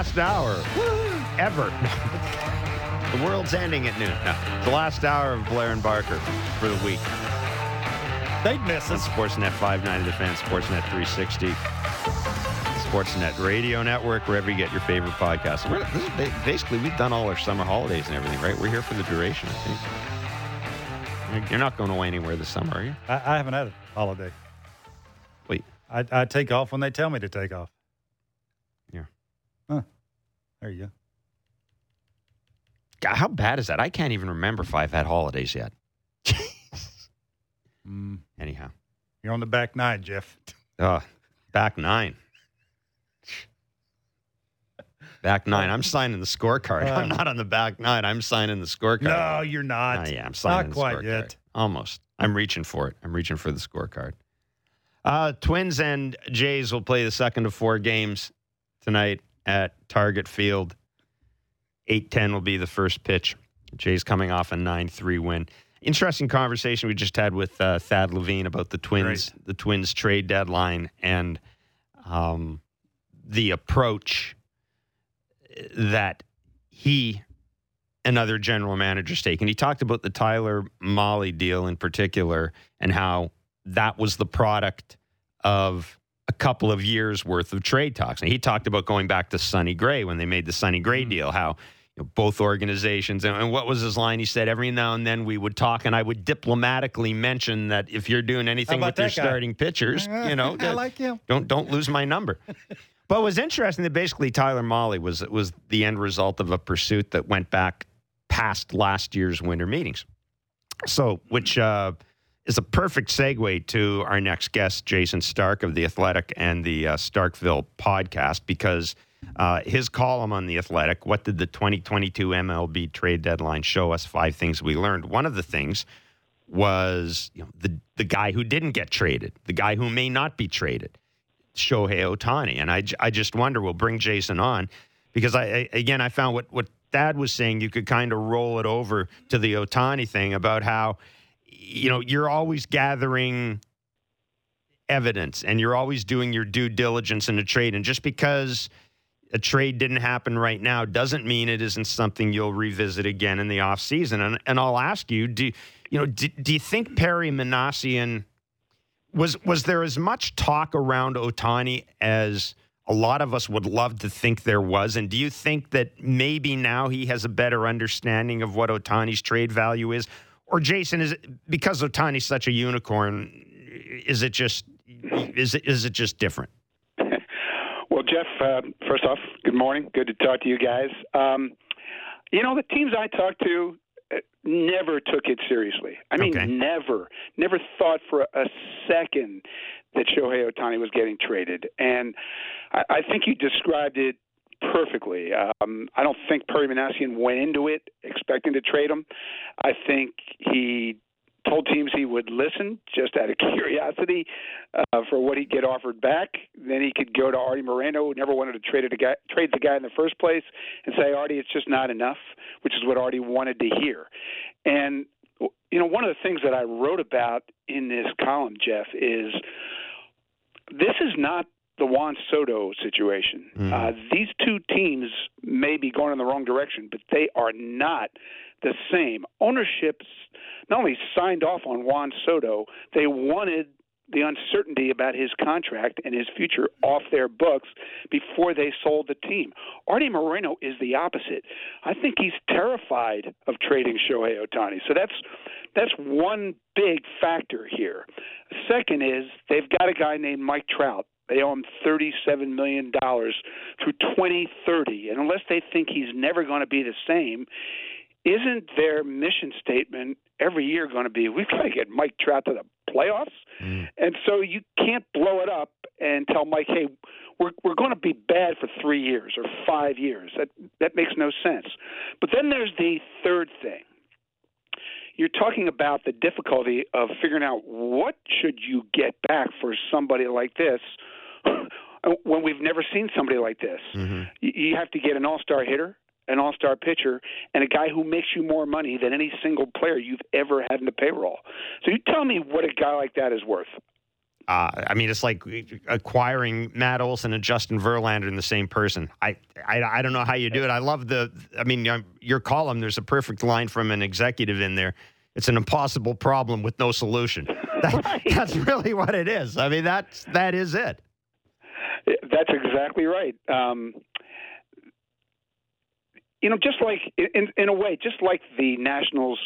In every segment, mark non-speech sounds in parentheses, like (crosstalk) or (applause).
last hour ever. the world's ending at noon. No, it's the last hour of Blair and Barker for the week. They'd miss On us. Sportsnet 590, The Fan, Sportsnet 360, Sportsnet Radio Network, wherever you get your favorite podcasts. And we're, this is ba- basically, we've done all our summer holidays and everything, right? We're here for the duration, I think. You're not going away anywhere this summer, are you? I, I haven't had a holiday. Wait. I, I take off when they tell me to take off. There you go. God, how bad is that? I can't even remember if I've had holidays yet. (laughs) Mm, Anyhow, you're on the back nine, Jeff. uh, back nine. Back nine. I'm signing the scorecard. Uh. I'm not on the back nine. I'm signing the scorecard. No, you're not. Yeah, I'm signing Not the quite scorecard. yet. Almost. I'm reaching for it. I'm reaching for the scorecard. Uh, Twins and Jays will play the second of four games tonight at Target Field. 8-10 will be the first pitch. Jays coming off a 9-3 win. Interesting conversation we just had with uh, Thad Levine about the Twins, the Twins trade deadline and um, the approach that he and other general managers take. And he talked about the Tyler Mahle deal in particular and how that was the product of a couple of years worth of trade talks. And he talked about going back to Sonny Gray when they made the Sonny Gray deal, how you know, both organizations and, and what was his line? He said every now and then we would talk, and I would diplomatically mention that if you're doing anything with your guy? starting pitchers, (laughs) you know, I like him. don't don't lose my number. (laughs) But it was interesting that basically Tyler Mahle was was the end result of a pursuit that went back past last year's winter meetings. So, which uh, is a perfect segue to our next guest, Jayson Stark of the Athletic and the uh, Starkville podcast, because uh, his column on the Athletic, "What did the 2022 MLB trade deadline show us? Five things we learned." One of the things was you know, the the guy who didn't get traded, the guy who may not be traded. Shohei Ohtani. And I, I just wonder, we'll bring Jason on because I, I again, I found what, what Thad was saying, you could kind of roll it over to the Ohtani thing about how, you know, you're always gathering evidence and you're always doing your due diligence in a trade. And just because a trade didn't happen right now doesn't mean it isn't something you'll revisit again in the offseason. And, and I'll ask you, do, you know, do, do you think Perry Minasian was was there as much talk around Ohtani as a lot of us would love to think there was? And do you think that maybe now he has a better understanding of what Ohtani's trade value is? Or Jason, is it because Ohtani's such a unicorn? Is it just is it is it just different? (laughs) Well, Jeff, uh, first off, good morning. Good to talk to you guys. Um, you know, the teams I talked to uh, never took it seriously. I mean, Okay. never, never thought for a second that Shohei Ohtani was getting traded. And I, I think you described it perfectly. Um, I don't think Perry Minasian went into it expecting to trade him. I think he told teams he would listen just out of (laughs) curiosity uh, for what he'd get offered back. Then he could go to Artie Moreno, who never wanted to trade a guy, trade the guy in the first place, and say, Artie, it's just not enough, which is what Artie wanted to hear. And you know, one of the things that I wrote about in this column, Jeff, is this is not the Juan Soto situation. Mhm. Uh, these two teams may be going in the wrong direction, but they are not the same. Ownerships not only signed off on Juan Soto, they wanted the uncertainty about his contract and his future off their books before they sold the team. Artie Moreno is the opposite. I think he's terrified of trading Shohei Ohtani. So that's that's one big factor here. Second is they've got a guy named Mike Trout. They owe him $37 million through 2030. And unless they think he's never going to be the same, isn't their mission statement every year going to be we've got to get Mike Trout to the playoffs? Mm. And so you can't blow it up and tell Mike, hey, we're we're going to be bad for three years or five years. That that makes no sense. But then there's the third thing. You're talking about the difficulty of figuring out what should you get back for somebody like this (coughs) when we've never seen somebody like this. Mm-hmm. You have to get an all-star hitter, an all-star pitcher, and a guy who makes you more money than any single player you've ever had in the payroll. So you tell me what a guy like that is worth. Uh, I mean, it's like acquiring Matt Olson and Justin Verlander in the same person. I, I, I don't know how you do it. I love the. I mean, your column. There's a perfect line from an executive in there. It's an impossible problem with no solution. (laughs) That, (laughs) right. That's really what it is. I mean, that's that is it. That's exactly right. Um, you know, just like in in a way, just like the Nationals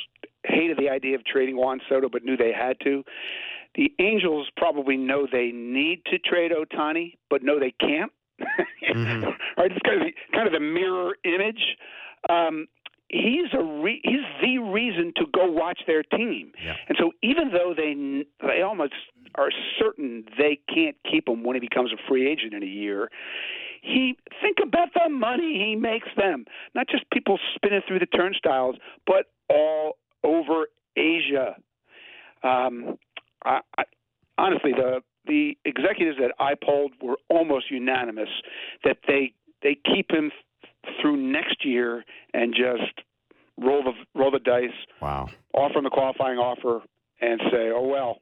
hated the idea of trading Juan Soto, but knew they had to. The Angels probably know they need to trade Ohtani, but know they can't. mm-hmm. (laughs) right? It's kind of the, kind of the mirror image. Um, he's a re- he's the reason to go watch their team. Yeah. And so even though they they almost are certain they can't keep him when he becomes a free agent in a year, he think about the money he makes them. Not just people spinning through the turnstiles, but all over Asia. Um, I, I, honestly, the the executives that I polled were almost unanimous that they they keep him through next year and just roll the roll the dice. Wow. Offer him a qualifying offer and say, "Oh well."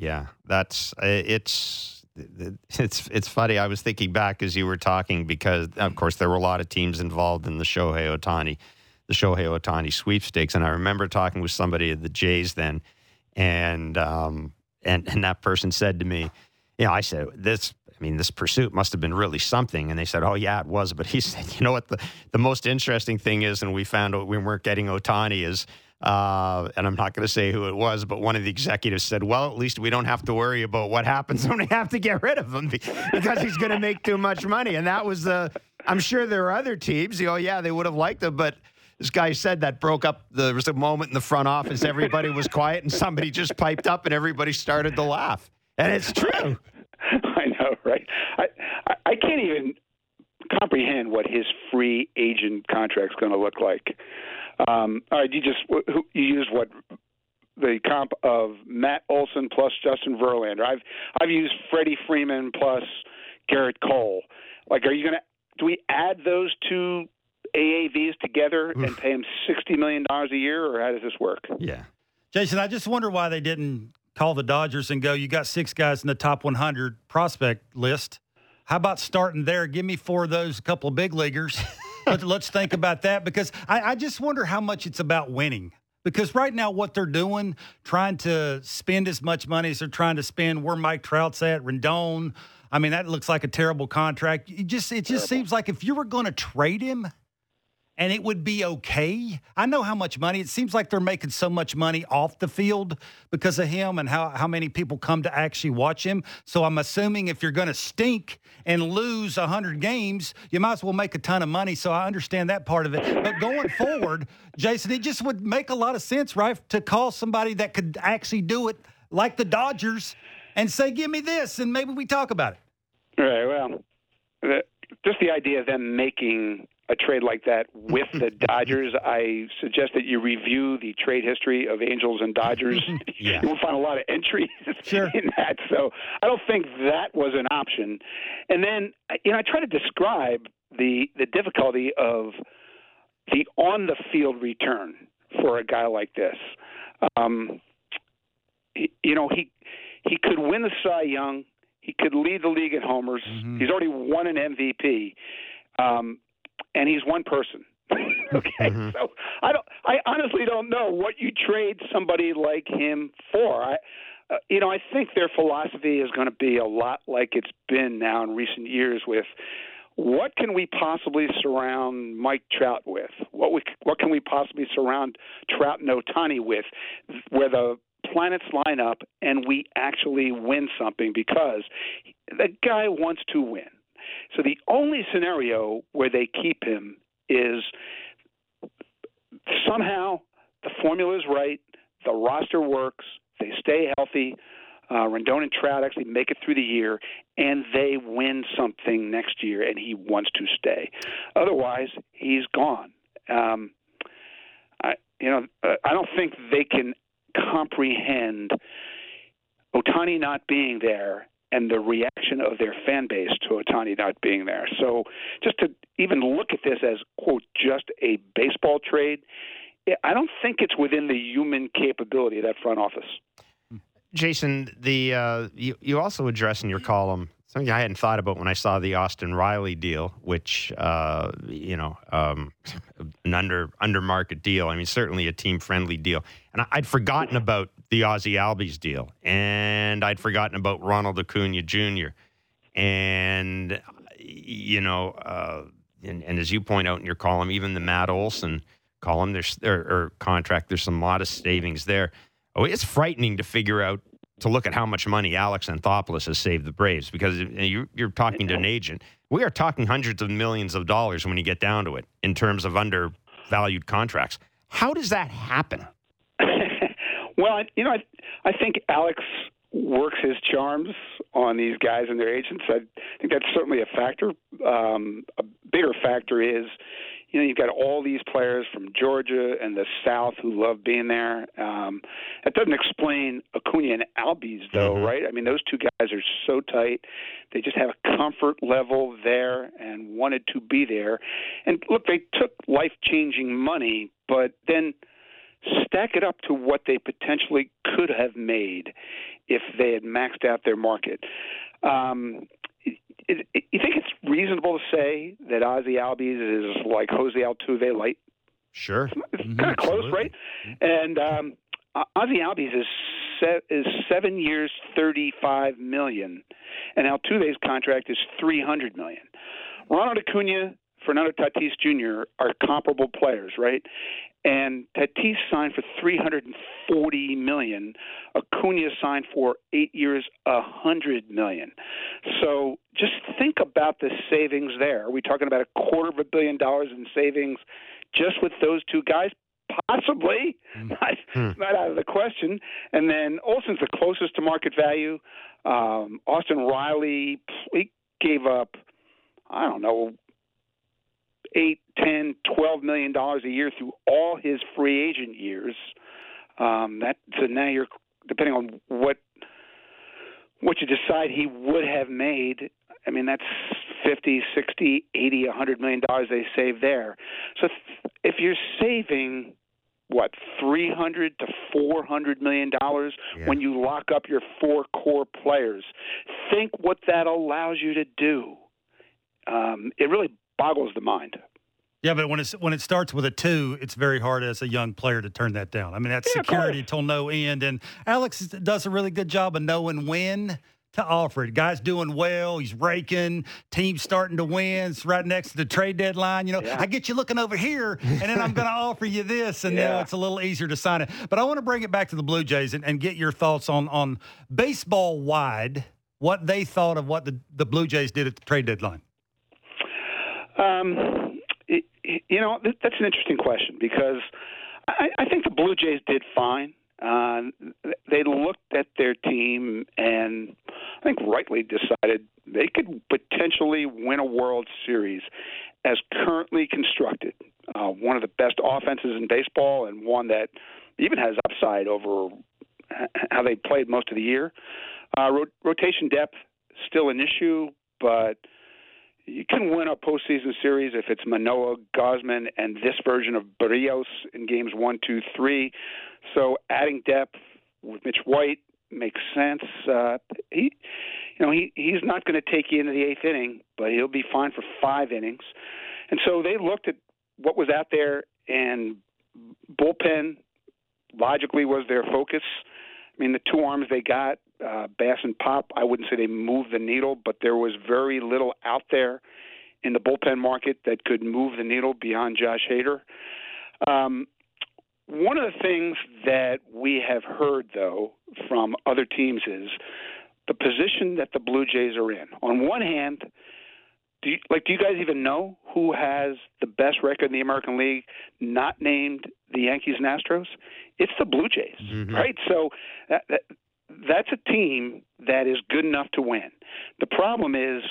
Yeah, that's uh, it's (laughs) it's it's funny. I was thinking back as you were talking because, of course, there were a lot of teams involved in the Shohei Ohtani, the Shohei Ohtani sweepstakes, and I remember talking with somebody at the Jays then, and um, and and that person said to me, you know, I said this. I mean, this pursuit must have been really something. And they said, oh, yeah, it was. But he (laughs) said, you know what? The, the most interesting thing is, and we found out we weren't getting Ohtani is uh, and I'm not going to say who it was, but one of the executives said, "Well, at least we don't have to worry about what happens (laughs) when we have to get rid of him because he's going to make too much money." And that was the. I'm sure there are other teams. You know, yeah, they would have liked him, but this guy said that broke up. There was a moment in the front office, everybody was quiet, and somebody just piped up, and everybody started to laugh. And it's true. (laughs) I know, right? I I can't even comprehend what his free agent contract's going to look like. Um, all right, you just you use what the comp of Matt Olson plus Justin Verlander. I've I've used Freddie Freeman plus Gerrit Cole. Like, are you going to do we add those two AAVs together Oof. and pay him sixty million dollars a year, or how does this work? Yeah, Jason, I just wonder why they didn't call the Dodgers and go. You got six guys in the top one hundred prospect list. How about starting there? Give me four of those, a couple of big leaguers. (laughs) Let, us think about that because I, I just wonder how much it's about winning. Because right now, what they're doing, trying to spend as much money as they're trying to spend, where Mike Trout's at, Rendon. I mean, that looks like a terrible contract. It just it just seems like if you were going to trade him, and it would be okay. I know how much money. It seems like they're making so much money off the field because of him and how, how many people come to actually watch him. So I'm assuming if you're going to stink and lose 100 games, you might as well make a ton of money. So I understand that part of it. But going (laughs) forward, Jason, it just would make a lot of sense, right, to call somebody that could actually do it like the Dodgers and say, give me this, and maybe we talk about it. Right. Well, just the idea of them making a trade like that with the (laughs) Dodgers, I suggest that you review the trade history of Angels and Dodgers. (laughs) (laughs) yeah. You'll find a lot of entries sure. in that. So I don't think that was an option. And then, you know, I try to describe the the difficulty of the on the field return for a guy like this. Um, you know, he he could win the Cy Young. He could lead the league in homers. Mm-hmm. He's already won an MVP. Um, and he's one person. (laughs) okay, mm-hmm. so I don't. I honestly don't know what you trade somebody like him for. I, uh, you know, I think their philosophy is going to be a lot like it's been now in recent years with what can we possibly surround Mike Trout with? What we what can we possibly surround Trout and Ohtani with, where the planets line up and we actually win something because the guy wants to win. So the only scenario where they keep him is somehow the formula is right, the roster works, they stay healthy. Uh, Rendon and Trout actually make it through the year, and they win something next year, and he wants to stay. Otherwise, he's gone. Um, I, you know, uh, I don't think they can comprehend Ohtani not being there and the reaction of their fan base to Ohtani not being there. So just to even look at this as quote just a baseball trade, I don't think it's within the human capability of that front office. Jason, the uh, you, you also address in your column something I hadn't thought about when I saw the Austin Riley deal, which uh, you know, um, (laughs) an under under market deal. I mean, certainly a team friendly deal. And I, would forgotten about the Ozzie Albies deal, and I'd forgotten about Ronald Acuna Jr. And you know, uh, and, and, as you point out in your column, even the Matt Olson column, there's or, or contract, there's some modest savings there. Oh, it's frightening to figure out to look at how much money Alex Anthopoulos has saved the Braves because you, are talking to an agent. We are talking hundreds of millions of dollars when you get down to it in terms of undervalued contracts. How does that happen? Well, you know, I, I think Alex works his charms on these guys and their agents. I think that's certainly a factor. Um, a bigger factor is you know, you've got all these players from Georgia and the South who love being there. Um, that doesn't explain Acuna and Albies, though, mm-hmm. right? I mean, those two guys are so tight. They just have a comfort level there and wanted to be there. And look, they took life changing money, but then stack it up to what they potentially could have made if they had maxed out their market. Um, it, it, you think it's reasonable to say that Ozzie Albies is like Jose Altuve light? Sure, it's, it's mm-hmm, kind of close, right? And um, Ozzie Albies is se- is seven years, thirty five million, and Altuve's contract is three hundred million. Ronald Acuna, Fernando Tatis Jr. are comparable players, right? And Tatis signed for 340 million. Acuna signed for eight years, 100 million. So just think about the savings there. Are we talking about a quarter of a billion dollars in savings just with those two guys? Possibly, mm. (laughs) not, mm. not out of the question. And then Olson's the closest to market value. Um, Austin Riley, he gave up, I don't know, eight, ten, twelve million dollars a year through all his free agent years. Um, that so now you're depending on what what you decide he would have made. I mean that's fifty, sixty, eighty, a hundred million dollars they save there. So if, if you're saving what 300 to 400 million dollars yeah. when you lock up your four core players think what that allows you to do um, it really boggles the mind. Yeah, but when it's when it starts with a two, it's very hard as a young player to turn that down. I mean, that's yeah, security till no end. And Alex does a really good job of knowing when to offer it. Guy's doing well. He's raking. Team's starting to win. It's right next to the trade deadline. You know, yeah. I get you looking over here, and then I'm going (laughs) to offer you this, and yeah. now it's a little easier to sign it. But I want to bring it back to the Blue Jays and, and get your thoughts on on baseball wide what they thought of what the, the Blue Jays did at the trade deadline. Um, it, you know, that's an interesting question because I, I think the Blue Jays did fine. Uh, they looked at their team and I think rightly decided they could potentially win a World Series as currently constructed. Uh, one of the best offenses in baseball and one that even has upside over how they played most of the year. Uh, rotation depth still an issue, but you can win a postseason series if it's Manoah, Gausman, and this version of Berrios in games one, two, three. So adding depth with Mitch White makes sense. Uh, he, you know, he he's not going to take you into the eighth inning, but he'll be fine for five innings. And so they looked at what was out there, and bullpen logically was their focus. I mean, the two arms they got uh, Bass and Pop, I wouldn't say they moved the needle, but there was very little out there in the bullpen market that could move the needle beyond Josh Hader. Um, one of the things that we have heard, though, from other teams is the position that the Blue Jays are in. On one hand, do you, like do you guys even know who has the best record in the American League, not named the Yankees and Astros? It's the Blue Jays, mm-hmm. right? So that, that, that's a team that is good enough to win. The problem is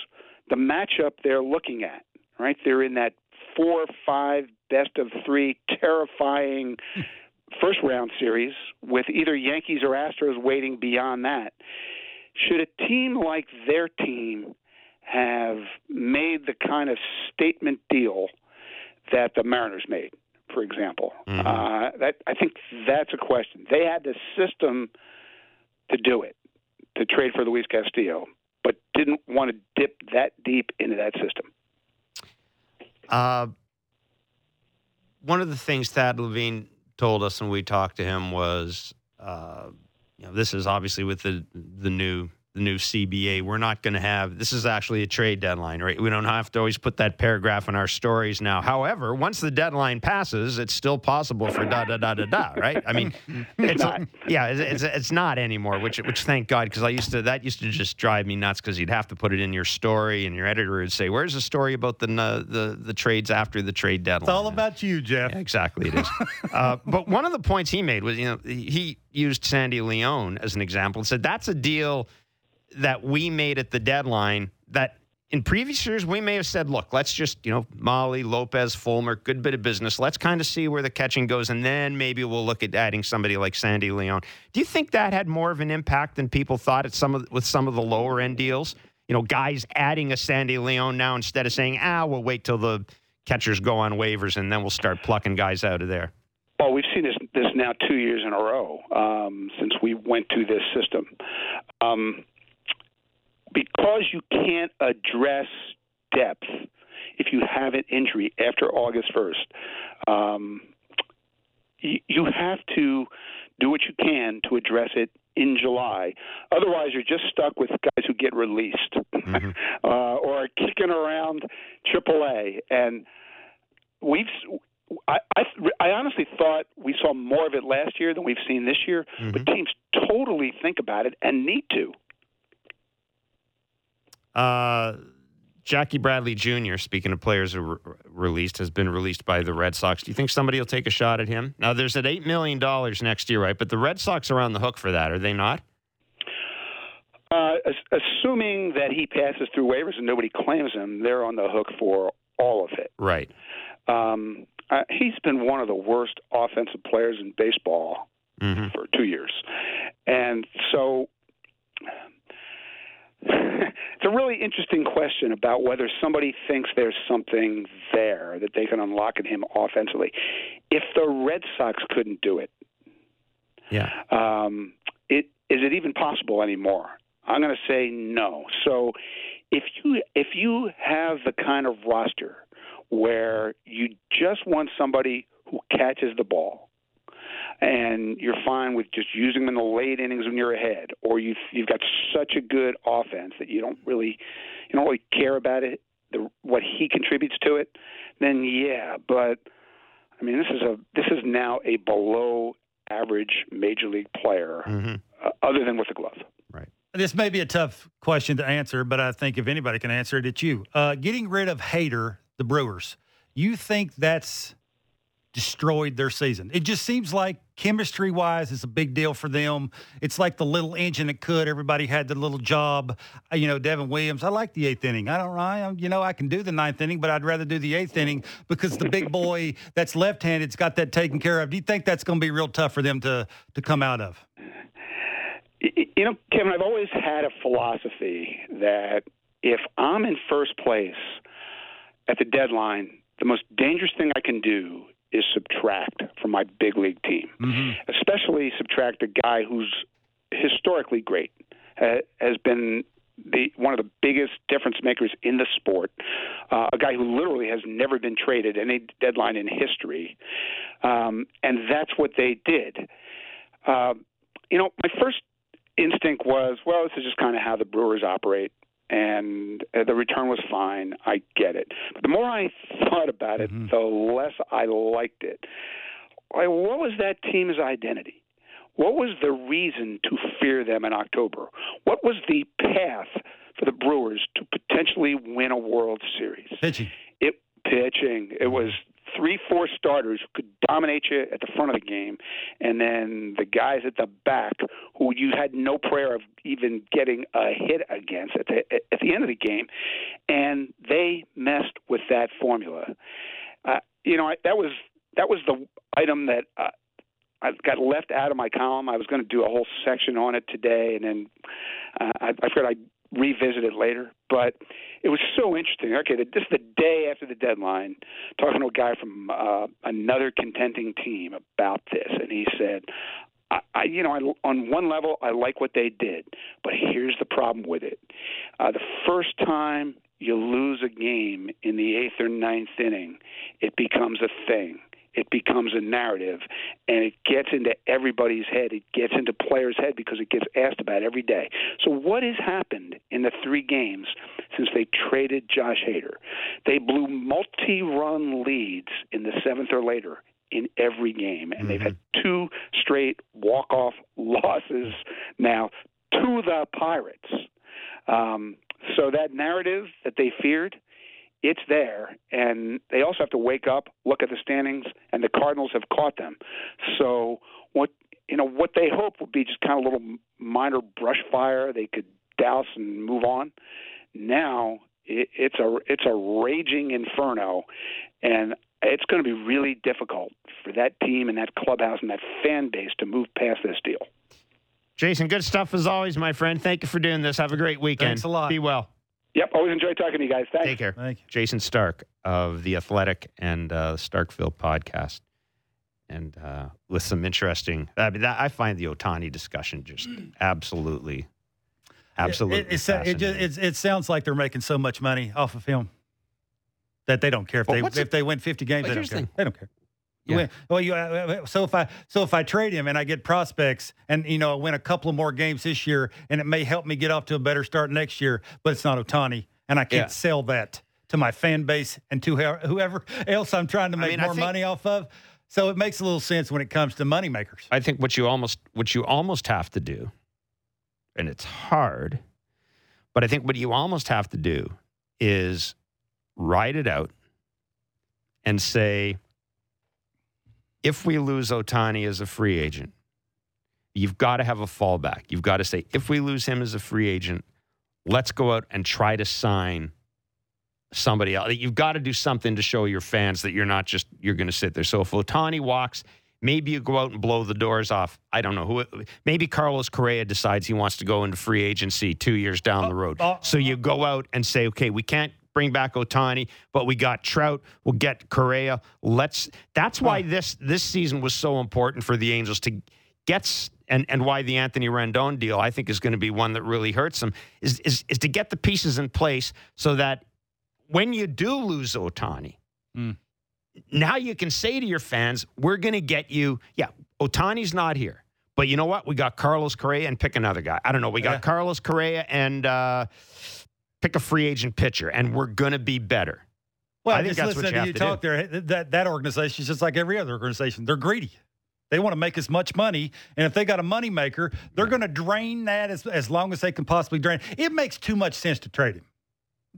the matchup they're looking at, right? They're in that four or five best of three terrifying (laughs) first round series with either Yankees or Astros waiting beyond that. Should a team like their team have made the kind of statement deal that the Mariners made, for example? Mm-hmm. Uh, that I think that's a question. They had the system to do it, to trade for Luis Castillo, but didn't want to dip that deep into that system. Uh, one of the things Thad Levine told us when we talked to him was, uh, you know, this is obviously with the the new the new CBA. We're not going to have this is actually a trade deadline, right? We don't have to always put that paragraph in our stories now. However, once the deadline passes, it's still possible for da da da da da, right? I mean, (laughs) it's not. yeah, it's, it's, it's not anymore. Which which thank God because I used to that used to just drive me nuts because you'd have to put it in your story and your editor would say, "Where's the story about the uh, the the trades after the trade deadline?" It's all about you, Jeff. Yeah, exactly, it is. uh, but one of the points he made was, you know, he used Sandy Leon as an example and said that's a deal that we made at the deadline that in previous years we may have said, look, let's just, you know, Mahle, Lopez, Fulmer, good bit of business. Let's kind of see where the catching goes, and then maybe we'll look at adding somebody like Sandy Leon. Do you think that had more of an impact than people thought at some of with some of the lower end deals? You know, guys adding a Sandy Leon now instead of saying, ah, we'll wait till the catchers go on waivers and then we'll start plucking guys out of there. Well, we've seen this this now two years in a row um, since we went to this system. Um, because you can't address depth if you have an injury after August 1st, um, you, you have to do what you can to address it in July. Otherwise, you're just stuck with guys who get released mm-hmm. (laughs) uh, or are kicking around AAA. And we've. I, I I honestly thought we saw more of it last year than we've seen this year, mm-hmm. but teams totally think about it and need to. Uh, Jackie Bradley Jr., speaking of players who were released, has been released by the Red Sox. Do you think somebody will take a shot at him? Now, there's at $8 million next year, right? But the Red Sox are on the hook for that, are they not? Uh, assuming that he passes through waivers and nobody claims him, they're on the hook for all of it. Right. Um, uh, he's been one of the worst offensive players in baseball mm-hmm. for two years. And so it's a really interesting question about whether somebody thinks there's something there that they can unlock in him offensively. If the Red Sox couldn't do it, yeah, um, it is it even possible anymore? I'm going to say no. So if you if you have the kind of roster where you just want somebody who catches the ball and you're fine with just using them in the late innings when you're ahead, or you've you've got such a good offense that you don't really you don't really care about it, the, what he contributes to it, then yeah. But I mean, this is a this is now a below average major league player, mm-hmm. uh, other than with the glove. Right. This may be a tough question to answer, but I think if anybody can answer it, it's you. Uh, getting rid of Hader, the Brewers, you think that's destroyed their season. It just seems like chemistry wise, it's a big deal for them. It's like the little engine that could. Everybody had the little job. Uh, you know, Devin Williams. I like the eighth inning. I don't. I, you know, I can do the ninth inning, but I'd rather do the eighth inning because the big boy that's left-handed's got that taken care of. Do you think that's going to be real tough for them to to come out of? You know, Kevin, I've always had a philosophy that if I'm in first place at the deadline, the most dangerous thing I can do is subtract from my big league team, mm-hmm. especially subtract a guy who's historically great, has been the one of the biggest difference makers in the sport, uh, a guy who literally has never been traded any deadline in history, um, and that's what they did. Uh, you know, my first instinct was, well, this is just kind of how the Brewers operate and uh, the return was fine. I get it. But the more I thought about it, mm-hmm. the less I liked it. Like, what was that team's identity? What was the reason to fear them in October? What was the path for the Brewers to potentially win a World Series? Pitching. It pitching. It was three, four starters who could dominate you at the front of the game, and then the guys at the back who you had no prayer of even getting a hit against at the at the end of the game, and they messed with that formula. Uh, you know, I, that was that was the item that. Uh, I got left out of my column. I was going to do a whole section on it today, and then uh, I, I figured I'd revisit it later. But it was so interesting. Okay, this is the day after the deadline, talking to a guy from uh, another contending team about this, and he said, I, I you know, I, on one level, I like what they did, but here's the problem with it: uh, the first time you lose a game in the eighth or ninth inning, it becomes a thing. It becomes a narrative, and it gets into everybody's head. It gets into players' head because it gets asked about every day. So, what has happened in the three games since they traded Josh Hader? They blew multi-run leads in the seventh or later in every game, and mm-hmm. they've had two straight walk-off (laughs) losses now to the Pirates. Um, so that narrative that they feared, it's there, and they also have to wake up, look at the standings, and the Cardinals have caught them. So what you know, what they hope would be just kind of a little minor brush fire they could douse and move on. Now it, it's a it's a raging inferno, and it's going to be really difficult for that team and that clubhouse and that fan base to move past this deal. Jason, good stuff as always, my friend. Thank you for doing this. Have a great weekend. Thanks a lot. Be well. Yep, always enjoy talking to you guys. Thanks. Take care. Thank you. Jayson Stark of The Athletic and uh, Starkville podcast. And uh, with some interesting, I mean, that, I find the Ohtani discussion just (clears throat) absolutely, absolutely. It, it, it, it, it sounds like they're making so much money off of him that they don't care if well, they if they win 50 games. They don't care. They don't care. Yeah. Well, you, uh, uh, so if I so if I trade him and I get prospects and you know win a couple of more games this year and it may help me get off to a better start next year, but it's not Ohtani and I can't yeah. sell that to my fan base and to whoever else I'm trying to make I mean, more think, money off of. So it makes a little sense when it comes to moneymakers. I think what you almost what you almost have to do, and it's hard, but I think what you almost have to do is ride it out and say if we lose Ohtani as a free agent, you've got to have a fallback. You've got to say, if we lose him as a free agent, let's go out and try to sign somebody else. You've got to do something to show your fans that you're not just you're going to sit there. So if Ohtani walks, maybe you go out and blow the doors off. I don't know who. Maybe Carlos Correa decides he wants to go into free agency two years down the road. Uh, uh, so you go out and say, okay, we can't bring back Ohtani, but we got Trout. We'll get Correa. Let's. That's why this this season was so important for the Angels to get and and why the Anthony Rendon deal I think is going to be one that really hurts them is is is to get the pieces in place so that when you do lose Ohtani, Mm. Now you can say to your fans, "We're going to get you." Yeah, Ohtani's not here, but you know what? We got Carlos Correa and pick another guy. I don't know. We got yeah. Carlos Correa and uh, pick a free agent pitcher, and we're going to be better. Well, I think that's what you, have you to talk do. there. That that organization is just like every other organization. They're greedy. They want to make as much money, and if they got a money maker, they're going to drain that as as long as they can possibly drain. It makes too much sense to trade him.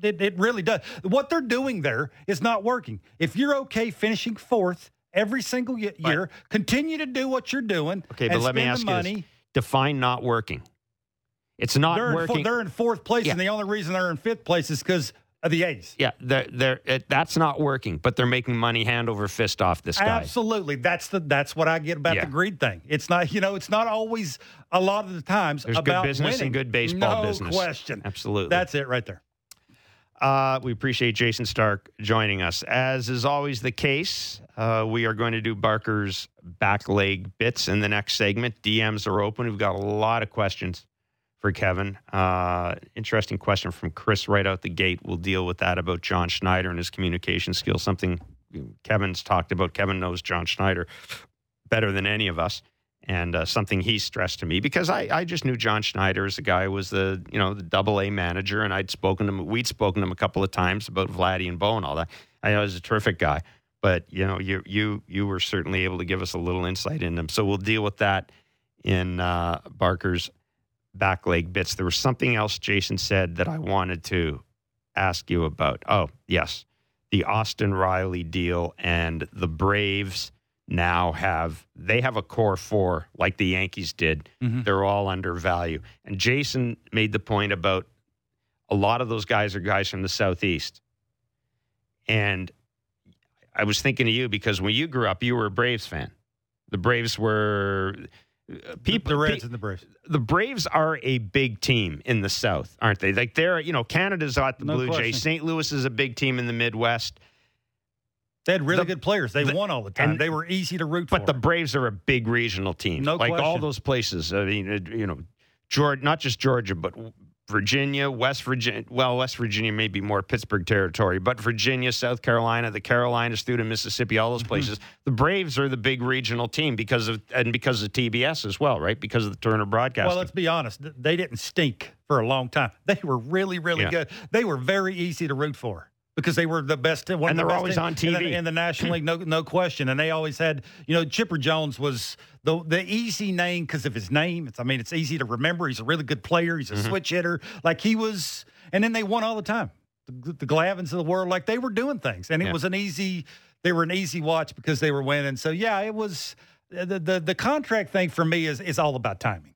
It, it really does. What they're doing there is not working. If you're okay finishing fourth every single year, right. continue to do what you're doing. Okay, but let me ask money. you this. define not working. It's not they're working. In, they're in fourth place, yeah. and the only reason they're in fifth place is because of the A's. Yeah, they're, they're, it, that's not working, but they're making money hand over fist off this guy. Absolutely, that's the that's what I get about yeah. the greed thing. It's not you know it's not always a lot of the times There's about good business winning. and good baseball no business. question. Absolutely, that's it right there. Uh, we appreciate Jayson Stark joining us. As is always the case, uh, we are going to do Barker's back leg bits in the next segment. DMs are open. We've got a lot of questions for Kevin. Uh, interesting question from Chris right out the gate. We'll deal with that about John Schneider and his communication skills. Something Kevin's talked about. Kevin knows John Schneider better than any of us, and uh, something he stressed to me because I, I just knew John Schneider as a guy who was the you know the Double A manager, and I'd spoken to him. We'd spoken to him a couple of times about Vladdy and Bo and all that. I know he's a terrific guy, but you know you you you were certainly able to give us a little insight in him. So we'll deal with that in uh, Barker's back leg bits. There was something else Jason said that I wanted to ask you about. Oh, yes. The Austin Riley deal and the Braves now have they have a core four like the Yankees did. Mm-hmm. They're all undervalued. And Jason made the point about a lot of those guys are guys from the southeast. And I was thinking of you because when you grew up, you were a Braves fan. The Braves were people the Reds pe- and the Braves. The Braves are a big team in the South, aren't they? Like they're you know Canada's got the no Blue question. Jays. St. Louis is a big team in the Midwest. They had really The- good players. They the- won all the time. and- they were easy to root But for. the Braves are a big regional team. No like all those places. I mean, you know, Georgia, not just Georgia, but Virginia, West Virginia. Well, West Virginia may be more Pittsburgh territory, but Virginia, South Carolina, the Carolinas, through to Mississippi, all Mm-hmm. those places. The Braves are the big regional team because of and because of TBS as well, right? Because of the Turner broadcast. well, let's be honest, they didn't stink for a long time. They were really, really Yeah. good. They were very easy to root for because they were the best. And they're best always in- on in TV. the, in the National League, no, no question. And they always had, you know, Chipper Jones was the the easy name because of his name. It's, I mean, it's easy to remember. He's a really good player. He's a Mm-hmm. switch hitter. Like he was, and then they won all the time. The, the Glavins of the world, like they were doing things, and it Yeah. was an easy. They were an easy watch because they were winning. So yeah, it was the the, the contract thing for me is is all about timing.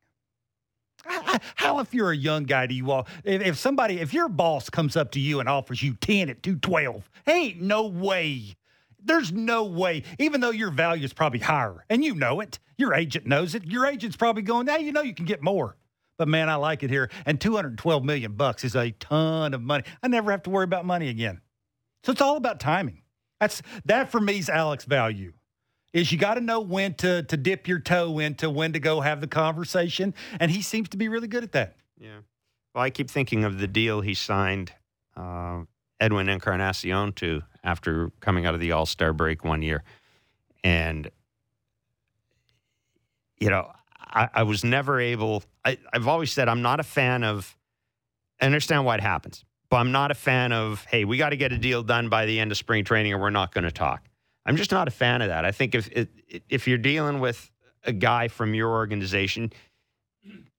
How- if you're a young guy, do you all? If, if somebody, if your boss comes up to you and offers you ten at two twelve, ain't no way. There's no way. Even though your value is probably higher, and you know it, your agent knows it. Your agent's probably going, "Now you know you can get more." But man, I like it here. And 212 million bucks is a ton of money. I never have to worry about money again. So it's all about timing. That's that for me is Alex value. Is you got to know when to to dip your toe into when to go have the conversation, and he seems to be really good at that. Yeah. Well, I keep thinking of the deal he signed uh, Edwin Encarnacion to after coming out of the All Star break one year. And, you know, I, I was never able, I, I've always said I'm not a fan of, I understand why it happens, but I'm not a fan of, hey, we got to get a deal done by the end of spring training or we're not going to talk. I'm just not a fan of that. I think if if you're dealing with a guy from your organization,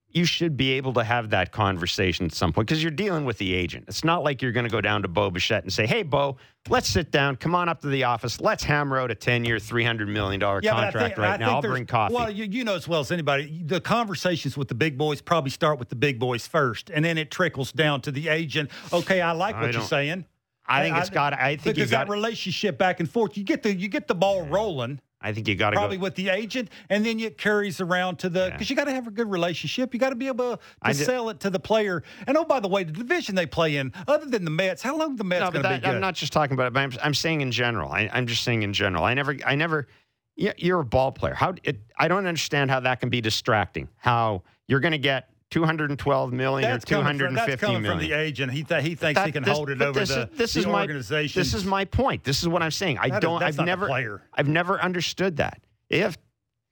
you should be able to have that conversation at some point because you're dealing with the agent. It's not like you're going to go down to Bo Bichette and say, "Hey, Bo, let's sit down. Come on up to the office. Let's hammer out a 10-year, $300 million but I contract think- right I now. I'll bring coffee." Well, you, you know as well as anybody, the conversations with the big boys probably start with the big boys first, and then it trickles down to the agent. Okay, I like I what you're saying. I think it's got. I think you because got. that relationship back and forth, you get the you get the ball rolling I think you got to probably go. with the agent, and then it carries around to the Yeah. because you got to have a good relationship. You got to be able to I sell it to the player. And oh, by the way, the division they play in, other than the Mets, how long the Mets No, going but to be good? I'm not just talking about it. But I'm, I'm saying in general. I, I'm just saying in general. I never. I never. yeah, You're a ball player. How it, I don't understand how that can be distracting. How you're going to get 212 million that's or coming, from, that's coming million. from the agent. He th- he thinks he can this- hold it over this the, is, this the is my, organization. This is my point. This is what I'm saying. I That is- don't. that's I've never. player. I've never understood that. If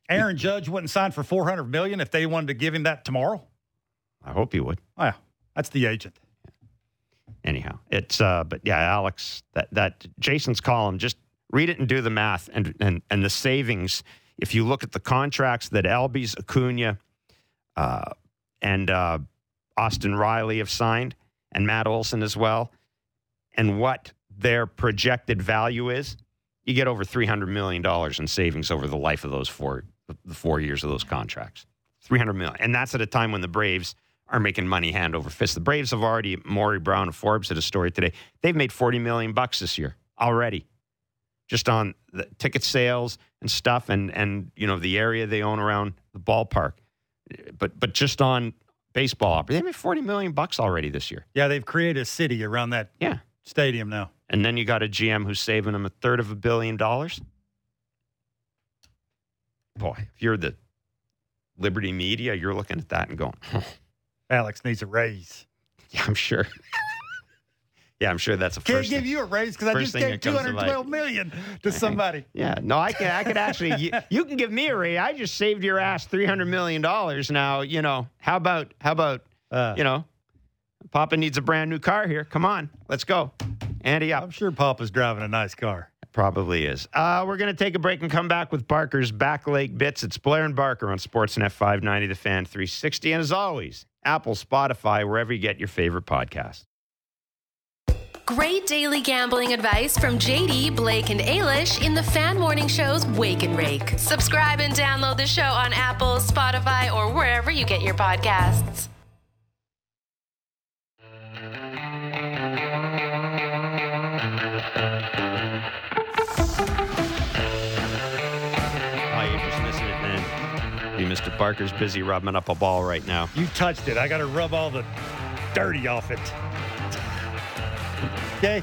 Aaron Judge wouldn't sign for 400 million if they wanted to give him that tomorrow. I hope he would. Yeah, that's the agent. Anyhow, it's. uh But yeah, Alex, that that Jason's column. Just read it and do the math and and and the savings. If you look at the contracts that Albies, Acuna, uh, and uh, Austin Riley have signed, and Matt Olson as well, and what their projected value is, you get over three hundred million dollars in savings over the life of those four the four years of those contracts. Three hundred million, and that's at a time when the Braves are making money hand over fist. The Braves have already. Maury Brown of Forbes did a story today. They've made forty million bucks this year already, just on the ticket sales and stuff, and and you know the area they own around the ballpark. But but just on baseball, they made forty million bucks already this year. Yeah, they've created a city around that Yeah, stadium now. and then you got a GM who's saving them a third of a billion dollars. Boy, if you're the Liberty Media, you're looking at that and going, Alex needs a raise. "Yeah, I'm sure." (laughs) yeah, I'm sure that's a Can't first. give thing. you a raise because I just gave that comes to 212 million to (laughs) somebody. Yeah, no, I can. I could actually. you, you can give me a raise. I just saved your ass three hundred million dollars. Now, you know, how about how about Uh, you know, Papa needs a brand new car here. Come on, let's go. Andy up. I'm sure Papa's driving a nice car. Probably is. Uh, we're going to take a break and come back with Barker's Back Leg Bits. It's Blair and Barker on Sportsnet 590, The Fan 360. And as always, Apple, Spotify, wherever you get your favorite podcasts. Great daily gambling advice from JD, Blake, and Ailish in the Fan Morning Show's Wake and Rake. Subscribe and download the show on Apple, Spotify, or wherever you get your podcasts. Oh, you're just missing it, man. You, Mr. Barker's busy rubbing up a ball right now. You touched it. I got to rub all the dirty off it. Okay.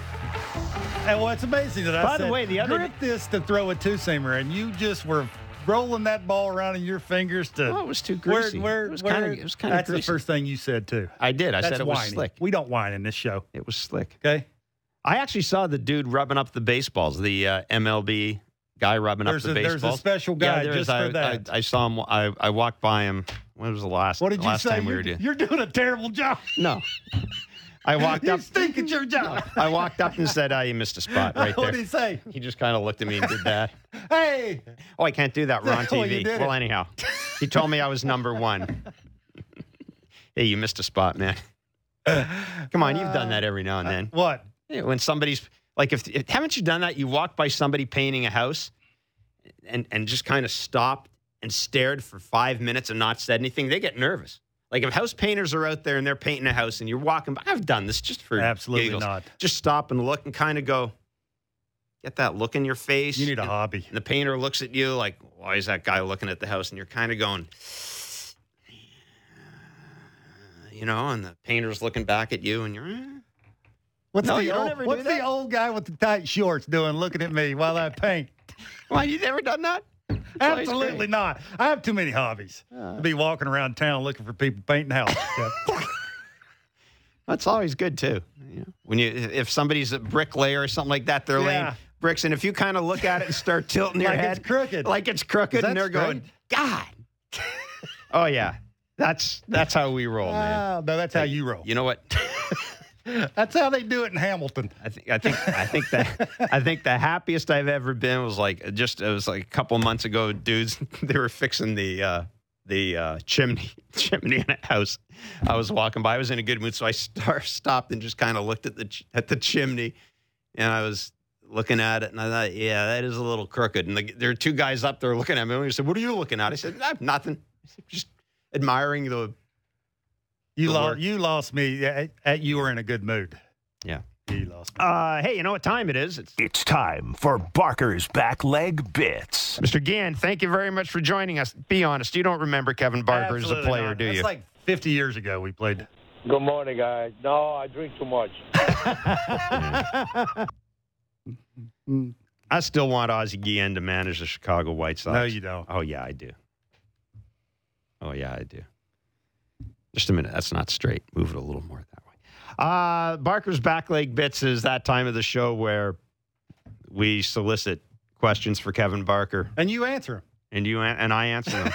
And well, it's amazing that I By the said, way, the other- grip this to throw a two seamer, and you just were rolling that ball around in your fingers to. Oh, it was too where, greasy. where, It was where- kinda- it was kinda That's greasy. the first thing you said too. I did. I That's said it was slick. We don't whine in this show. It was slick. Okay. I actually saw the dude rubbing up the baseballs, the uh, MLB guy rubbing There's up the a- there's baseballs. a special guy there just is. for I, that. I, I saw him. I, I walked by him. When was the last? What did you last say? time we were doing? you're doing a terrible job. No. (laughs) I walked You up. stink at your job. I walked up and said, "Oh, you missed a spot right (laughs) there." what did he say? He just kind of looked at me and did that. (laughs) Hey, Oh, I can't do that. We're on (laughs) TV. Well, anyhow, he told me I was number one. hey, you missed a spot, man. Come on, you've done that every now and uh, then. what? Yeah, when somebody's like, if, if haven't you done that? You walked by somebody painting a house, and and just kind of stopped and stared for five minutes and not said anything. They get nervous. Like if house painters are out there and they're painting a house and you're walking by, I've done this just for Absolutely giggles. not. Just stop and look and kind of go, get that look in your face. You need a and, hobby. and the painter looks at you like, why is that guy looking at the house? And you're kind of going, you know, and the painter's looking back at you and you're. eh. What's No, the old, what's the old guy with the tight shorts doing looking at me while I paint? (laughs) Why you never done that? Absolutely not. I have too many hobbies to be walking around town looking for people painting houses. (laughs) That's always good too. You know, when you if somebody's a bricklayer or something like that, they're laying bricks, and if you kind of look at it and start tilting your Like head it's crooked. like it's crooked, and they're going, God. oh yeah, that's that's how we roll, man. Ah, no, that's how you roll. You know what? (laughs) That's how they do it in Hamilton. I think I think I think that I think the happiest I've ever been was like just it was like a couple months ago. Dudes, (laughs) they were fixing the uh, the uh, chimney (laughs) chimney in a house. I was walking by. I was in a good mood, so I star, stopped and just kind of looked at the ch- at the chimney, and I was looking at it, and I thought, yeah, that is a little crooked. And the, there are two guys up there looking at me. And he said, "What are you looking at?" I said, "Ah, "Nothing." Just admiring the You lost. You lost me. At, at you were in a good mood. yeah. You lost me. Uh, hey, you know what time it is? It's It's time for Barker's Back Leg Bits. Mr. Gann, thank you very much for joining us. Be honest, you don't remember Kevin Barker as a player, not. do That's you? like 50 years ago we played. Good morning, guys. No, I drink too much. (laughs) I still want Ozzie Guillen to manage the Chicago White Sox. No, you don't. Oh yeah, I do. Oh yeah, I do. Just a minute. That's not straight. Move it a little more that way. Uh, Barker's back leg bits is that time of the show where we solicit questions for Kevin Barker, And you answer them. and you an- and I answer them.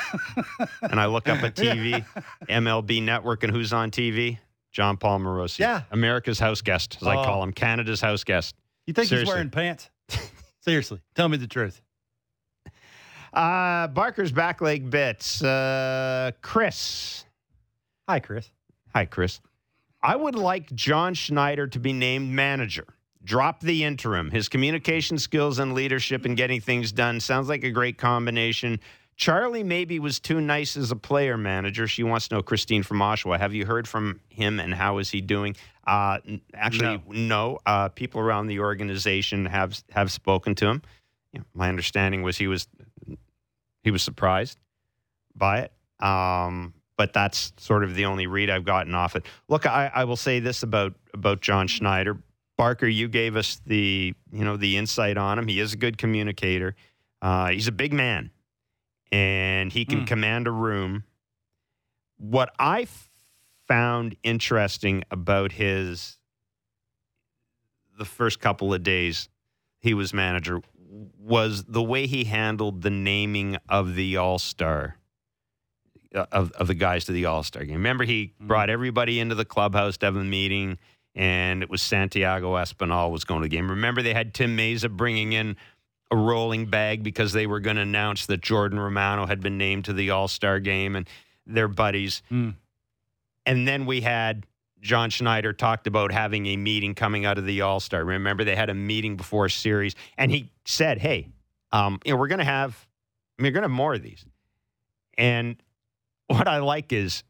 (laughs) and I look up at TV, MLB Network, and who's on TV? Jon Paul Morosi. Yeah. America's house guest, as I Oh. call him, Canada's house guest. You think Seriously. he's wearing pants? (laughs) Seriously. Tell me the truth. Uh, Barker's back leg bits. Uh, Chris. Hi, Chris. Hi, Chris. I would like John Schneider to be named manager. Drop the interim. His communication skills and leadership and getting things done sounds like a great combination. Charlie maybe was too nice as a player manager. She wants to know Christine from Oshawa. Have you heard from him and how is he doing? Uh, actually, no. Uh, people around the organization have have spoken to him. You know, my understanding was he was he was surprised by it. Um, but that's sort of the only read I've gotten off it. Look, I, I will say this about about John Schneider. Barker, you gave us the you know the insight on him. He is a good communicator. Uh, he's a big man, and he can Mm. command a room. What I found interesting about his the first couple of days he was manager was the way he handled the naming of the All Star of, of the guys to the All Star game. Remember, he brought everybody into the clubhouse to have a meeting, and it was Santiago Espinal was going to the game. Remember, they had Tim Mayza bringing in a rolling bag because they were going to announce that Jordan Romano had been named to the All Star game, and their buddies. Mm. And then we had John Schneider talked about having a meeting coming out of the All Star. Remember, they had a meeting before a series, and he said, "Hey, um, you know, we're going to have, I mean, we're going to have more of these." And what I like is,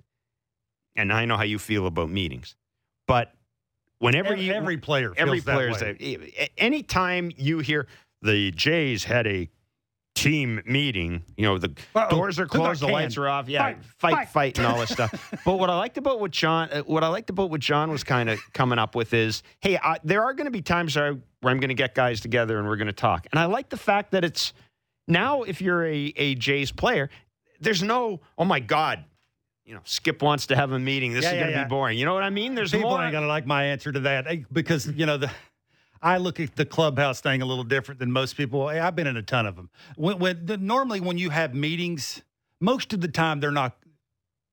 and I know how you feel about meetings, but whenever Every, you, every player feels every that player way. say, anytime you hear the Jays had a team meeting, you know, the Uh-oh. doors are closed, the lights are off. Yeah, Fight, fight, fight. fight, and all this stuff. (laughs) But what I liked about what John, uh, what I liked about what John was kind of coming up with is, hey, I, there are going to be times where, I, where I'm going to get guys together and we're going to talk. And I like the fact that it's now, if you're a, a Jays player, there's no, oh my God, you know, Skip wants to have a meeting. This Yeah, is yeah, going to yeah. be boring. You know what I mean? There's People more. ain't gonna like my answer to that eh, because you know the. I look at the clubhouse thing a little different than most people. Hey, I've been in a ton of them. When, when the, normally when you have meetings, most of the time they're not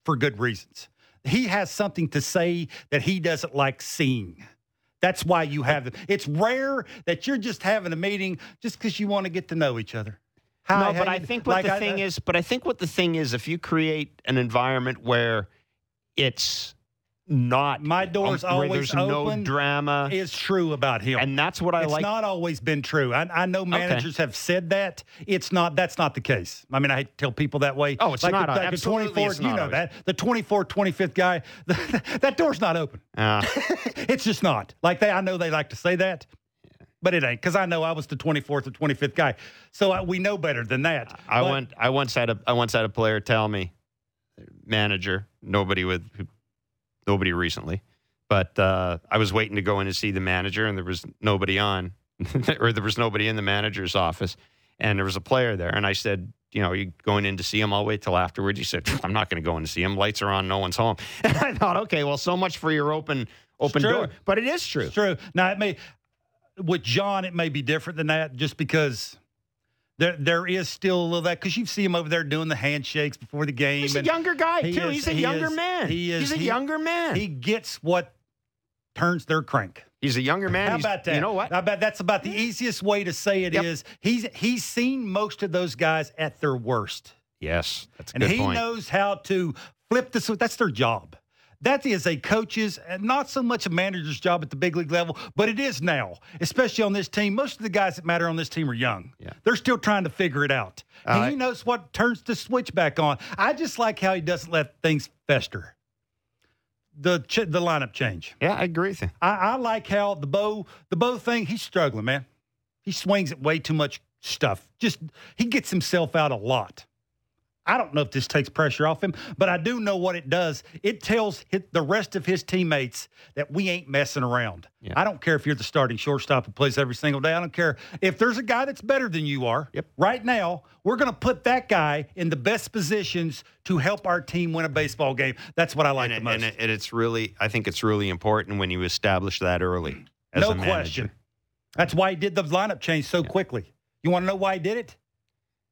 for good reasons. He has something to say that he doesn't like seeing. That's why you have them. It's rare that you're just having a meeting just because you want to get to know each other. Hi, no, but I think what like the I- thing is, but I think what the thing is, if you create an environment where it's not My door's um, where always there's no drama, is true about him. and that's what I it's like. not always been true. I, I know managers have said that. It's not. That's not the case. I mean, I hate to tell people that way. Oh, it's like not. The, like Absolutely, the 24th, it's you know always. that. The 24th, 25th guy, (laughs) that door's not open. Uh, (laughs) it's just not. Like they, I know they like to say that, but it ain't because I know I was the 24th or 25th guy. So I, we know better than that. I But- went. I once had a. I once had a player tell me, manager, nobody with, nobody recently, but uh, I was waiting to go in and see the manager, and there was nobody on, (laughs) or there was nobody in the manager's office, and there was a player there, and I said. You know, you going in to see him? I'll wait till afterwards. He said, "I'm not going to go in to see him. Lights are on. No one's home." (laughs) And I thought, okay, well, so much for your open, open door. But it is true. It's true. Now it may with John, it may be different than that, just because there there is still a little that because you see him over there doing the handshakes before the game. He's a younger guy he too. is- He's a he younger is- man. he is- He's a he- younger man. he gets what turns their crank. He's a younger man. How He's- about that? You know what? I bet that's about the easiest way to say it is. Yep. He's he's seen most of those guys at their worst. Yes, that's And he point. knows how to flip this. That's their job. That is a coach's, and not so much a manager's job at the big league level, but it is now, especially on this team. Most of the guys that matter on this team are young. Yeah. They're still trying to figure it out. Uh, and I- he knows what turns the switch back on. I just like how he doesn't let things fester. The ch- the lineup change. yeah, I agree with you. I, I like how the bow the bow thing. He's struggling, man. He swings at way too much stuff. Just he gets himself out a lot. I don't know if this takes pressure off him, but I do know what it does. It tells the rest of his teammates that we ain't messing around. Yeah. I don't care if you're the starting shortstop who plays every single day. I don't care if there's a guy that's better than you are. Yep. Right now, we're going to put that guy in the best positions to help our team win a baseball game. That's what I like and, the it- most. and, it- and it's really, I think it's really important when you establish that early. As no a manager. question. That's why he did the lineup change so quickly. You want to know why he did it?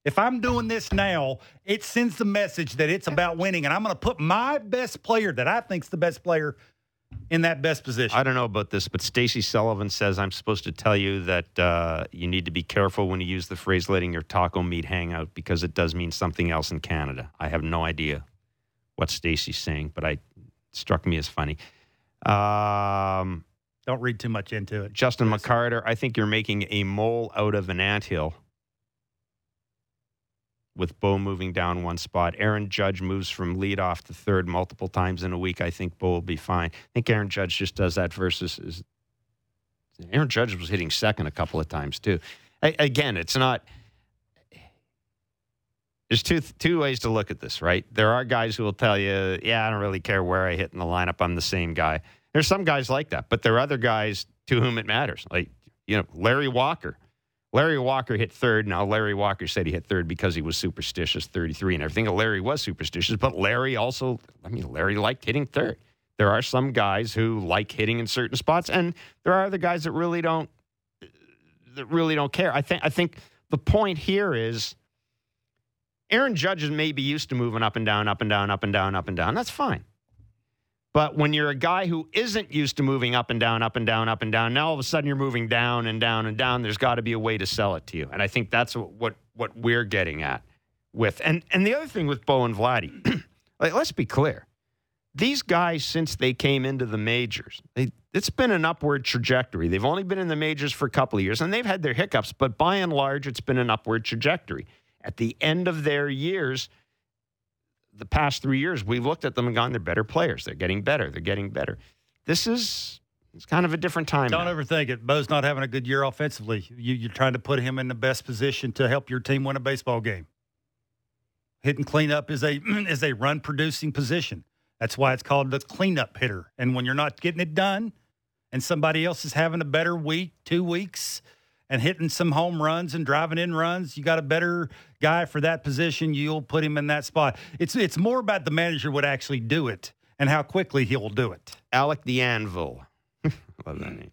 If I'm doing this now, it sends the message that it's about winning, and I'm going to put my best player that I think's the best player in that best position. I don't know about this, but Stacy Sullivan says I'm supposed to tell you that uh, you need to be careful when you use the phrase "letting your taco meat hang out" because it does mean something else in Canada. I have no idea what Stacy's saying, but I it struck me as funny. Um, don't read too much into it. Justin. McCarter, I think you're making a mole out of an anthill with Bo moving down one spot. Aaron Judge moves from leadoff to third multiple times in a week. I think Bo will be fine. I think Aaron Judge just does that versus is, Aaron Judge was hitting second a couple of times too. A- again, it's not. There's two two ways to look at this, right? There are guys who will tell you, "Yeah, I don't really care where I hit in the lineup. I'm the same guy." There's some guys like that, but there are other guys to whom it matters. Like you know, Larry Walker. Larry Walker hit third. Now, Larry Walker said he hit third because he was superstitious, 33 and everything. Larry was superstitious, but Larry also, I mean, Larry liked hitting third. There are some guys who like hitting in certain spots, and there are other guys that really don't, that really don't care. I think, I think the point here is Aaron Judge is maybe used to moving up and down, up and down, up and down, up and down. That's fine. But when you're a guy who isn't used to moving up and down, up and down, up and down, now all of a sudden you're moving down and down and down. There's got to be a way to sell it to you, and I think that's what what, what we're getting at with. And and the other thing with Bo and Vladdy, (clears throat) like, let's be clear, these guys since they came into the majors, they, it's been an upward trajectory. They've only been in the majors for a couple of years, and they've had their hiccups, but by and large, it's been an upward trajectory. At the end of their years, the past three years, we've looked at them and gone, they're better players. They're getting better. They're getting better. This is It's kind of a different time. Don't now. overthink it. Bo's not having a good year offensively. You, you're trying to put him in the best position to help your team win a baseball game. Hitting cleanup is a (clears throat) is a run producing position. That's why it's called the cleanup hitter. And when you're not getting it done, and somebody else is having a better week, two weeks, and hitting some home runs and driving in runs, you got a better guy for that position. You'll put him in that spot. It's it's more about the manager would actually do it and how quickly he'll do it. Alec the Anvil. (laughs) Love that name.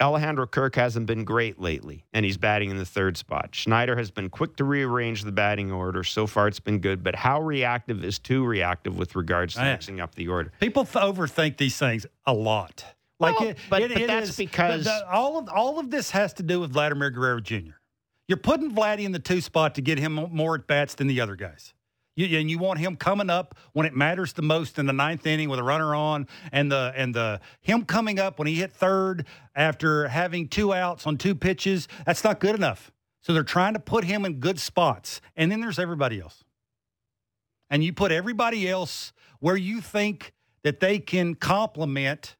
Alejandro Kirk hasn't been great lately, and he's batting in the third spot. Schneider has been quick to rearrange the batting order. So far, it's been good, but how reactive is too reactive with regards to Man. mixing up the order? People overthink these things a lot. Like Well, it, but- it- but it that's is- because- the- the- all of all of this has to do with Vladimir Guerrero Jr. You're putting Vladdy in the two spot to get him more at bats than the other guys. You, and you want him coming up when it matters the most in the ninth inning with a runner on, and the and the him coming up when he hit third after having two outs on two pitches. That's not good enough. So they're trying to put him in good spots, and then there's everybody else. And you put everybody else where you think that they can complement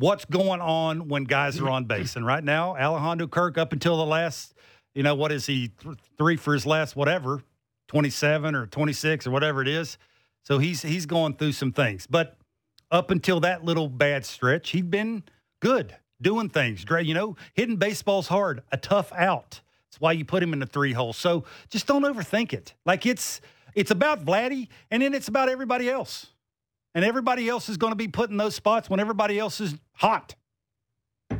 what's going on when guys are on base. And right now, Alejandro Kirk, up until the last, you know, what is he, th- three for his last whatever, 27 or 26 or whatever it is. So he's he's going through some things. But up until that little bad stretch, he'd been good, doing things. great. You know, hitting baseballs hard, a tough out. That's why you put him in the three hole. So just don't overthink it. Like it's it's about Vladdy, and then it's about everybody else. And everybody else is going to be put in those spots when everybody else is hot. I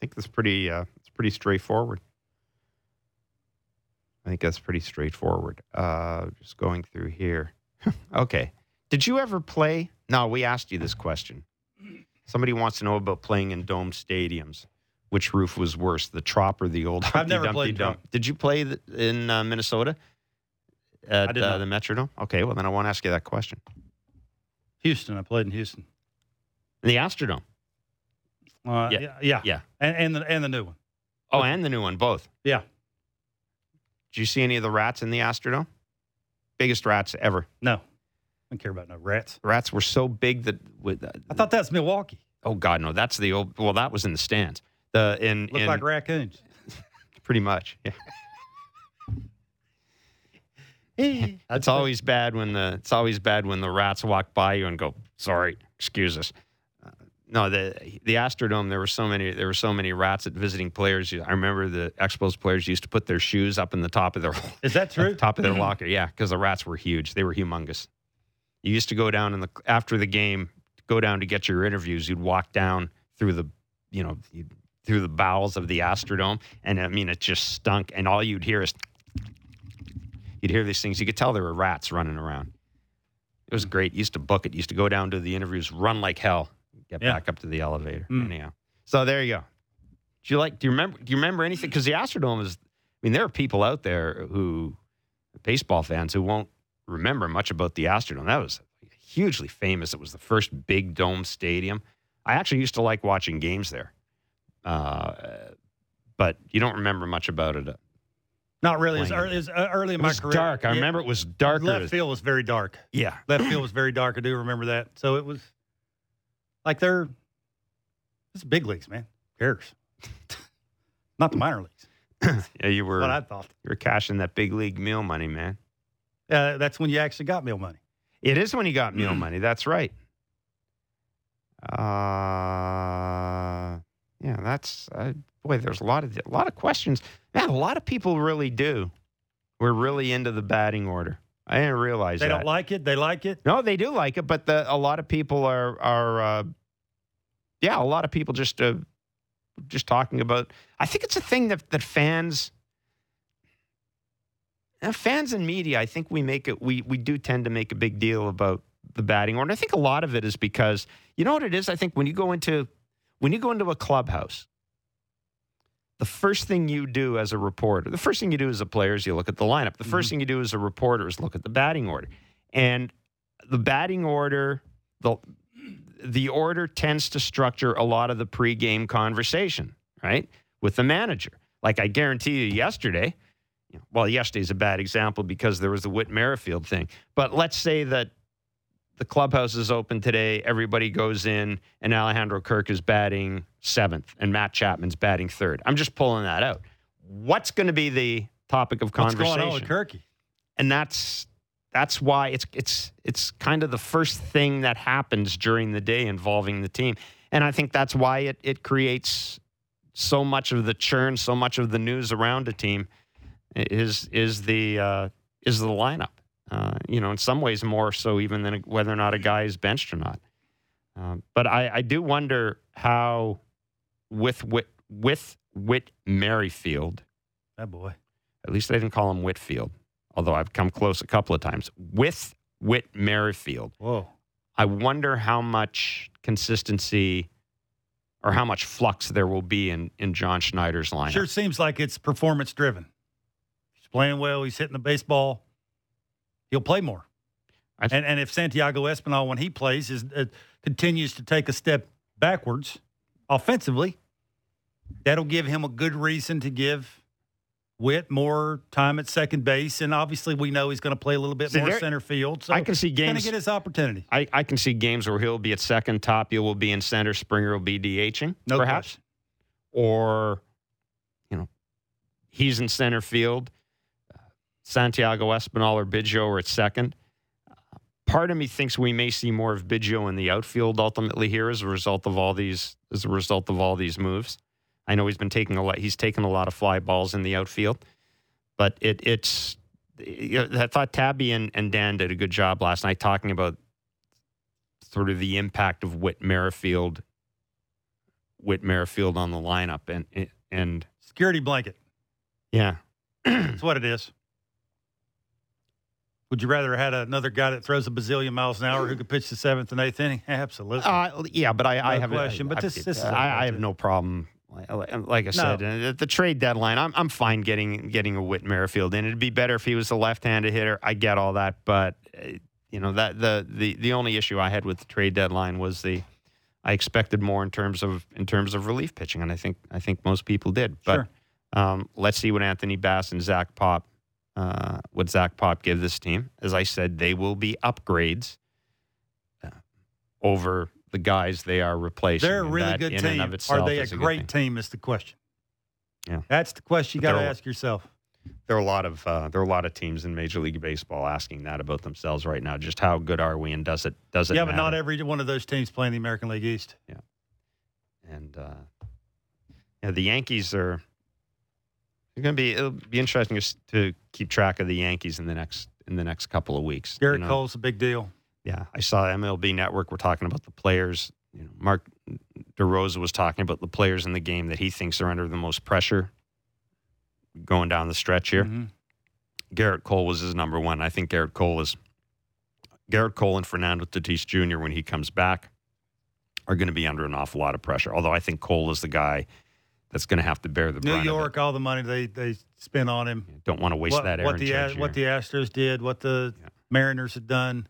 think that's pretty. Uh, it's pretty straightforward. I think that's pretty straightforward. Uh, just going through here. (laughs) okay. Did you ever play? No, we asked you this question. Somebody wants to know about playing in dome stadiums. Which roof was worse, the Trop or the old? (laughs) I've never Humpty played Dumpty Dome? Did you play in uh, Minnesota at uh, the Metrodome? Okay, well then I won't ask you that question. Houston, I played in Houston. The Astrodome. Uh, Yeah. yeah, yeah, Yeah. and and the and the new one. Oh, and the new one, both. Yeah, Did you see any of the rats in the Astrodome? Biggest rats ever. no, I don't care about no rats. The rats were so big that with uh, I thought that's Milwaukee. oh god no that's the old well that was in the stands the in, Looked in like raccoons. (laughs) pretty much yeah. (laughs) it's always bad when the it's always bad when the rats walk by you and go sorry excuse us uh, no the the Astrodome there were so many there were so many rats at visiting players I remember the Expos players used to put their shoes up in the top of their (laughs) Is that true? (laughs) top of their locker. Yeah, because the rats were huge. They were humongous. You used to go down in the after the game, go down to get your interviews. You'd walk down through the, you know, you'd- through the bowels of the Astrodome, and I mean, it just stunk. And all you'd hear is, you'd hear these things. You could tell there were rats running around. It was great. Used to book it. Used to go down to the interviews, run like hell, get Yeah. back up to the elevator. Mm. Anyhow, so there you go. Do you like? Do you remember? Do you remember anything? Because the Astrodome is. I mean, there are people out there who, baseball fans, who won't remember much about the Astrodome. That was hugely famous. It was the first big dome stadium. I actually used to like watching games there, uh, but you don't remember much about it. It Not really. As early, as uh, early in my career. It dark. I Yeah, remember it was darker. Left field was very dark. Yeah, Left field (clears throat) was very dark. I do remember that. So it was like they're it's big leagues, man. Who cares? (laughs) Not the minor leagues. yeah. You were What I thought. you were cashing that big league meal money, man. Uh, that's when you actually got meal money. It is when you got meal (clears throat) money. That's right. Uh, yeah, that's uh, boy. There's a lot of a lot of questions. Man, a lot of people really do. We're really into the batting order. I didn't realize that. They that. don't like it. They like it. no, they do like it, but the, a lot of people are are uh, yeah, a lot of people just uh, just talking about. I think it's a thing that that fans. Fans and media, I think we make it. We we do tend to make a big deal about the batting order. I think a lot of it is because you know what it is. I think when you go into when you go into a clubhouse, the first thing you do as a reporter, the first thing you do as a player is you look at the lineup. The 1st mm-hmm. thing you do as a reporter is look at the batting order, and the batting order, the the order tends to structure a lot of the pregame conversation, right, with the manager. Like I guarantee you, yesterday. you know, Well, yesterday's a bad example because there was the Whit Merrifield thing. But let's say that the clubhouse is open today. Everybody goes in, and Alejandro Kirk is batting seventh, and Matt Chapman's batting third. I'm just pulling that out. What's going to be the topic of conversation? What's going on with Kirky? and that's that's why it's it's it's kind of the first thing that happens during the day involving the team and i think that's why it it creates so much of the churn so much of the news around a team is is the uh, is the lineup uh, you know in some ways more so even than whether or not a guy is benched or not um, but I, I do wonder how with with with Whit Merrifield That boy. at least I didn't call him Whitfield, although I've come close a couple of times. With Whit Merrifield, Whoa. I wonder how much consistency or how much flux there will be in, in John Schneider's lineup. Sure seems like it's performance driven. He's playing well. He's hitting the baseball. He'll play more. Th- and and if Santiago Espinal, when he plays, is uh, continues to take a step backwards offensively, that'll give him a good reason to give Whit more time at second base. And obviously, we know he's going to play a little bit See, more there- center field. So I can see he's going to games- get his opportunity. I, I can see games where he'll be at second, Tapia will be in center, Springer will be DHing, No perhaps. question. Or, you know, he's in center field, Santiago Espinal or Biggio are at second. Part of me thinks we may see more of Biggio in the outfield ultimately here as a result of all these as a result of all these moves. I know he's been taking a lot. He's taken a lot of fly balls in the outfield, but it it's. You know, I thought Tabby and, and Dan did a good job last night talking about sort of the impact of Whit Merrifield, Whit Merrifield on the lineup, and and Security blanket. yeah, That's what it is. Would you rather have had another guy that throws a bazillion miles an hour who could pitch the seventh and eighth inning? (laughs) Absolutely. uh, yeah, but I, I No have question, but I, this- this is I, I have no problem. Like- I said, uh, at the trade deadline, I'm I'm fine getting getting a Whit Merrifield in. It'd be better if he was a left-handed hitter. I get all that, but uh, you know that the the the only issue I had with the trade deadline was the I expected more in terms of in terms of relief pitching, and I think I think most people did. But Sure. um, let's see what Anthony Bass and Zach Pop, uh, what Zach Pop give this team. As I said, they will be upgrades uh, over the guys they are replacing. They're a really good team. Are they a great team? Is the question. Yeah. That's the question you got to ask yourself. There are a lot of uh, there are a lot of teams in Major League Baseball asking that about themselves right now. Just how good are we, and does it does it? Yeah, but not every one of those teams playing the American League East. Yeah, and uh, yeah, the Yankees are. It's to be it'll be interesting to s- to keep track of the Yankees in the next in the next couple of weeks. you Gerrit know? Cole's a big deal. Yeah, I saw MLB Network. We're talking about the players. You know, Mark DeRosa was talking about the players in the game that he thinks are under the most pressure going down the stretch here. Mhm. Gerrit Cole was his number one. I think Gerrit Cole is Gerrit Cole and Fernando Tatis Jr. when he comes back are going to be under an awful lot of pressure. Although I think Cole is the guy that's going to have to bear the New York, all the money they they spent on him. It. Don't want to waste what, that what the Judge what the Astros did, what the Yeah. Mariners had done.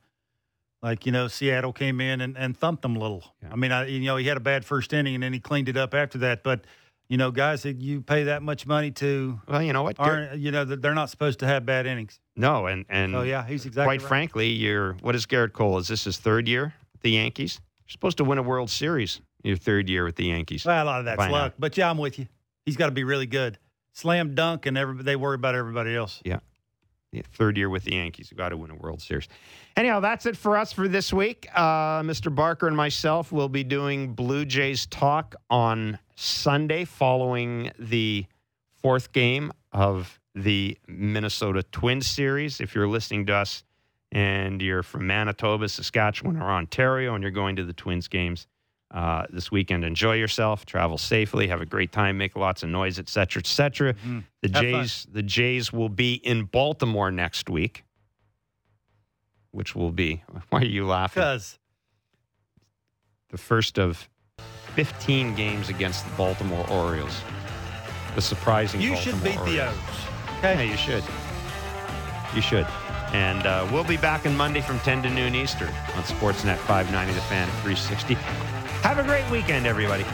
Like you know, Seattle came in and, and thumped them a little. Yeah. I mean, I, you know, he had a bad first inning and then he cleaned it up after that. But you know, guys that you pay that much money to well, you know what? Aren't you know they're not supposed to have bad innings. no, and and Oh yeah, he's exactly quite right. frankly, you're what is Gerrit Cole? Is this his third year the Yankees? You're supposed to win a World Series your third year with the Yankees. Well, a lot of that's luck, but yeah, I'm with you. He's got to be really good. Slam dunk, and everybody they worry about everybody else. Yeah, third year with the Yankees. You got to win a World Series. Anyhow, that's it for us for this week. Uh, Mr. Barker and myself will be doing Blue Jays talk on Sunday following the fourth game of the Minnesota Twins series. If you're listening to us and you're from Manitoba, Saskatchewan, or Ontario, and you're going to the Twins games uh, this weekend, enjoy yourself, travel safely, have a great time, make lots of noise, et cetera, et cetera. Mhm. The Have fun. Jays, the Jays will be in Baltimore next week, which will be. (laughs) Why are you laughing? Because The first of 15 games against the Baltimore Orioles. The surprising. you should Baltimore beat the Orioles. O's. Yeah, you should. You should. And uh, we'll be back on Monday from 10 to noon Eastern on Sportsnet 590 The Fan at 360. Have a great weekend, everybody.